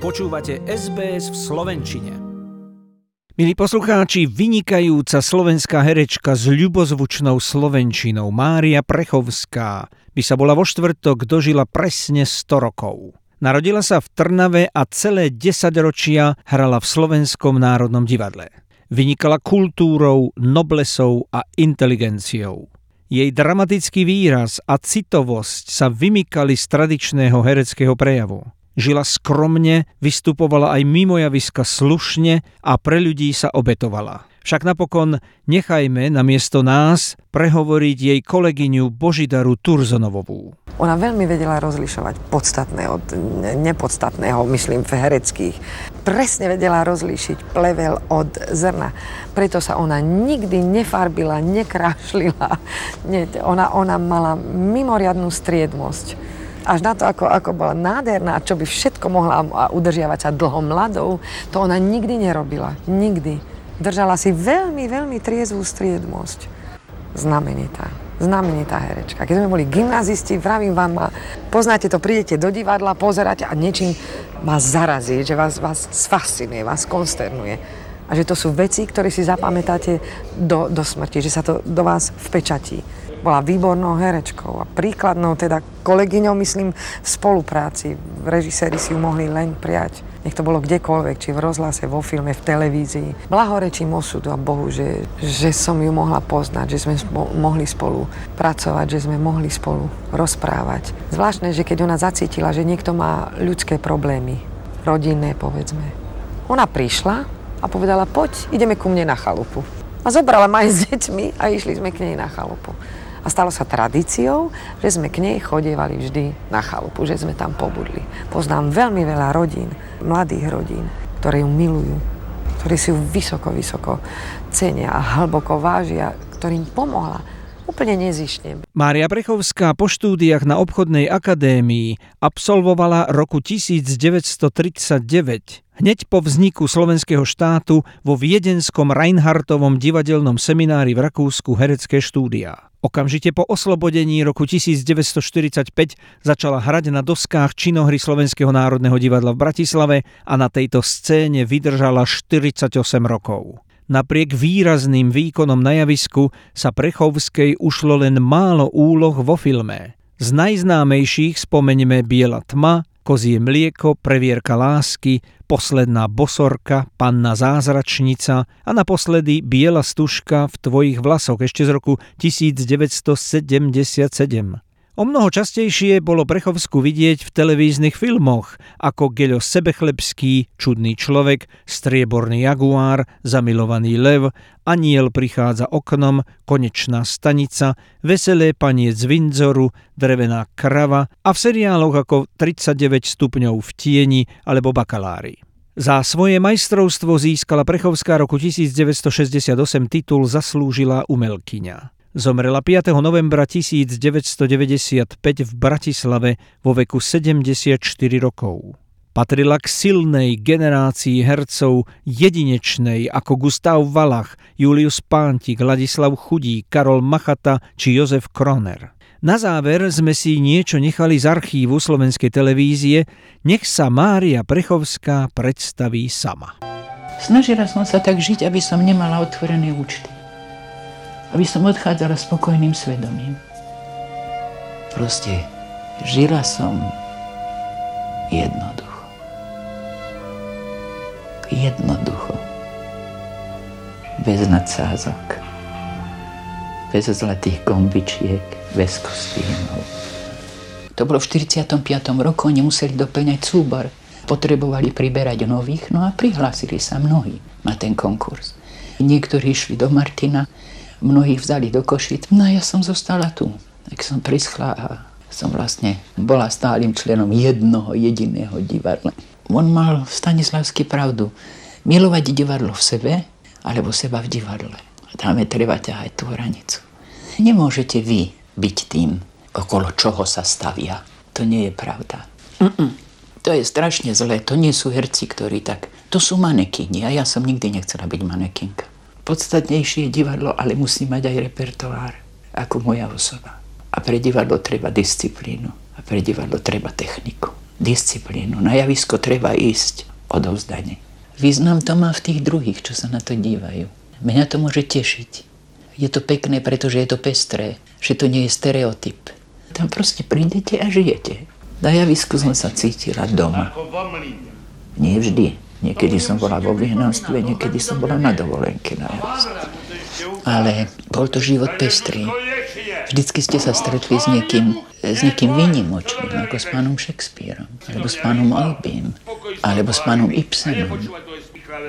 Počúvate SBS v Slovenčine. Milí poslucháči, vynikajúca slovenská herečka s ľubozvučnou slovenčinou Mária Prechovská by sa bola vo štvrtok dožila presne 100 rokov. Narodila sa v Trnave a celé 10 ročia hrala v Slovenskom národnom divadle. Vynikala kultúrou, noblesou a inteligenciou. Jej dramatický výraz a citovosť sa vymykali z tradičného hereckého prejavu. Žila skromne, vystupovala aj mimo javiska slušne a pre ľudí sa obetovala. Však napokon nechajme na miesto nás prehovoriť jej kolegyňu Božidaru Turzonovovú. Ona veľmi vedela rozlišovať podstatné od nepodstatného, myslím, v hereckých. Presne vedela rozlíšiť plevel od zrna. Preto sa ona nikdy nefarbila, nekrášlila. Nie, ona, ona mala mimoriadnú striednosť až na to, ako, ako bola nádherná, čo by všetko mohla udržiavať sa dlho mladou, to ona nikdy nerobila. Nikdy. Držala si veľmi, veľmi triezvú striednosť. Znamenitá. Znamenitá herečka. Keď sme boli gymnazisti, vravím vám, poznáte to, prídete do divadla, pozeráte a niečím vás zarazí, že vás, vás sfascinuje, vás konsternuje. A že to sú veci, ktoré si zapamätáte do, do smrti, že sa to do vás vpečatí bola výbornou herečkou a príkladnou teda kolegyňou, myslím, v spolupráci. Režiséri si ju mohli len prijať. Nech to bolo kdekoľvek, či v rozhlase, vo filme, v televízii. Blahorečím osudu a Bohu, že, že som ju mohla poznať, že sme mohli spolu pracovať, že sme mohli spolu rozprávať. Zvláštne, že keď ona zacítila, že niekto má ľudské problémy, rodinné povedzme. Ona prišla a povedala, poď, ideme ku mne na chalupu. A zobrala ma aj s deťmi a išli sme k nej na chalupu. A stalo sa tradíciou, že sme k nej chodievali vždy na chalupu, že sme tam pobudli. Poznám veľmi veľa rodín, mladých rodín, ktoré ju milujú, ktorí si ju vysoko, vysoko cenia a hlboko vážia, ktorým pomohla úplne nezišne. Mária Brechovská po štúdiách na obchodnej akadémii absolvovala roku 1939 Hneď po vzniku slovenského štátu vo viedenskom Reinhardtovom divadelnom seminári v Rakúsku herecké štúdia. Okamžite po oslobodení roku 1945 začala hrať na doskách činohry Slovenského národného divadla v Bratislave a na tejto scéne vydržala 48 rokov. Napriek výrazným výkonom na javisku sa Prechovskej ušlo len málo úloh vo filme. Z najznámejších spomeňme Biela tma, Kozie mlieko, Previerka lásky, Posledná bosorka, Panna zázračnica a naposledy Biela stužka v tvojich vlasoch ešte z roku 1977. O mnoho častejšie bolo Brechovsku vidieť v televíznych filmoch ako Geľo Sebechlebský, Čudný človek, Strieborný jaguár, Zamilovaný lev, Aniel prichádza oknom, Konečná stanica, Veselé panie z Windzoru, Drevená krava a v seriáloch ako 39 stupňov v tieni alebo Bakalári. Za svoje majstrovstvo získala Prechovská roku 1968 titul Zaslúžila umelkyňa. Zomrela 5. novembra 1995 v Bratislave vo veku 74 rokov. Patrila k silnej generácii hercov jedinečnej ako Gustav Valach, Julius Pántik, Ladislav Chudí, Karol Machata či Jozef Kroner. Na záver sme si niečo nechali z archívu slovenskej televízie, nech sa Mária Prechovská predstaví sama. Snažila som sa tak žiť, aby som nemala otvorené účty aby som odchádzala spokojným svedomím. Proste žila som jednoducho. Jednoducho. Bez nadsázok. Bez zlatých gombičiek, bez kostýmov. To bolo v 45. roku, oni museli doplňať súbor. Potrebovali priberať nových, no a prihlásili sa mnohí na ten konkurs. Niektorí išli do Martina, mnohých vzali do Košic. No a ja som zostala tu. Tak som prischla a som vlastne bola stálym členom jednoho jediného divadla. On mal Stanislavský pravdu. Milovať divadlo v sebe, alebo seba v divadle. A tam je treba ťahať tú hranicu. Nemôžete vy byť tým, okolo čoho sa stavia. To nie je pravda. Mm-mm. To je strašne zlé. To nie sú herci, ktorí tak... To sú manekyni a ja som nikdy nechcela byť manekinka podstatnejšie divadlo, ale musí mať aj repertoár, ako moja osoba. A pre divadlo treba disciplínu a pre divadlo treba techniku. disciplínu. Na javisko treba ísť odovzdanie. Význam to má v tých druhých, čo sa na to dívajú. Mňa to môže tešiť. Je to pekné, pretože je to pestré, že to nie je stereotyp. Tam proste prídete a žijete. Na javisku som sa cítila doma. Nie vždy. Niekedy som bola vo vyhnanstve, niekedy som bola na dovolenke na javisku. Ale bol to život pestrý. Vždycky ste sa stretli s niekým, s niekým výnimočným, ako s pánom Shakespeareom, alebo s pánom Albím, alebo s pánom Ibsenom.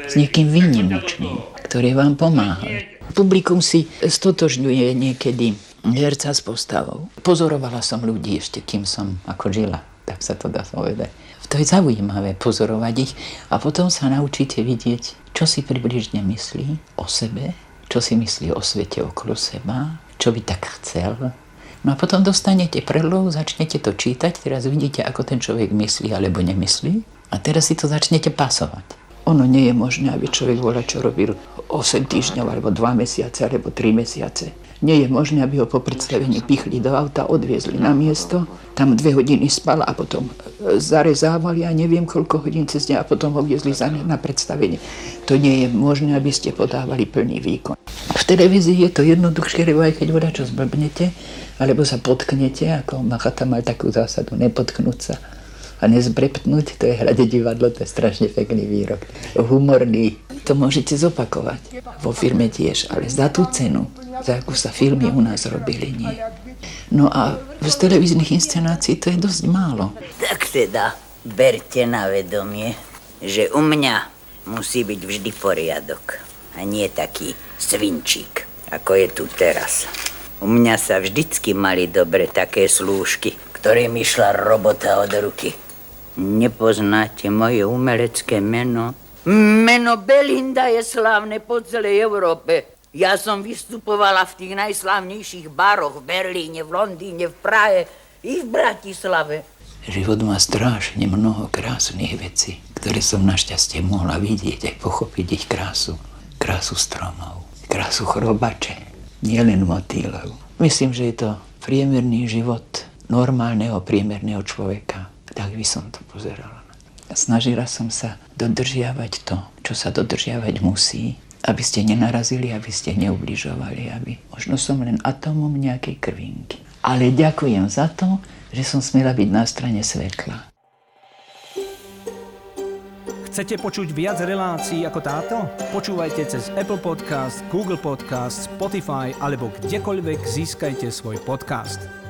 S niekým výnimočným, ktorý vám pomáha. Publikum si stotožňuje niekedy herca s postavou. Pozorovala som ľudí ešte, kým som ako žila, tak sa to dá povedať. To je zaujímavé pozorovať ich a potom sa naučíte vidieť, čo si približne myslí o sebe, čo si myslí o svete okolo seba, čo by tak chcel. No a potom dostanete predlohu, začnete to čítať, teraz vidíte, ako ten človek myslí alebo nemyslí a teraz si to začnete pasovať. Ono nie je možné, aby človek volá, čo robil 8 týždňov, alebo 2 mesiace, alebo 3 mesiace. Nie je možné, aby ho po predstavení pichli do auta, odviezli na miesto, tam dve hodiny spal a potom e, zarezávali a neviem koľko hodín cez deň a potom ho viezli na predstavenie. To nie je možné, aby ste podávali plný výkon. V televízii je to jednoduchšie, lebo aj keď voda čo zblbnete, alebo sa potknete, ako Machata mal takú zásadu, nepotknúť sa a nezbrepnúť, to je hrade divadlo, to je strašne pekný výrok. Humorný, to môžete zopakovať. Vo firme tiež, ale za tú cenu za akú sa filmy u nás robili, nie. No a z televíznych inscenácií to je dosť málo. Tak teda, berte na vedomie, že u mňa musí byť vždy poriadok. A nie taký svinčík, ako je tu teraz. U mňa sa vždycky mali dobre také slúžky, ktorým išla robota od ruky. Nepoznáte moje umelecké meno? Meno Belinda je slávne po celej Európe. Ja som vystupovala v tých najslávnejších baroch v Berlíne, v Londýne, v Prahe i v Bratislave. Život má strašne mnoho krásnych vecí, ktoré som našťastie mohla vidieť aj pochopiť ich krásu. Krásu stromov, krásu chrobače, nielen motýlov. Myslím, že je to priemerný život normálneho priemerného človeka. Tak by som to pozerala. Snažila som sa dodržiavať to, čo sa dodržiavať musí, aby ste nenarazili, aby ste neubližovali, aby možno som len atomom nejakej krvinky. Ale ďakujem za to, že som smela byť na strane svetla. Chcete počuť viac relácií ako táto? Počúvajte cez Apple Podcast, Google Podcast, Spotify alebo kdekoľvek získajte svoj podcast.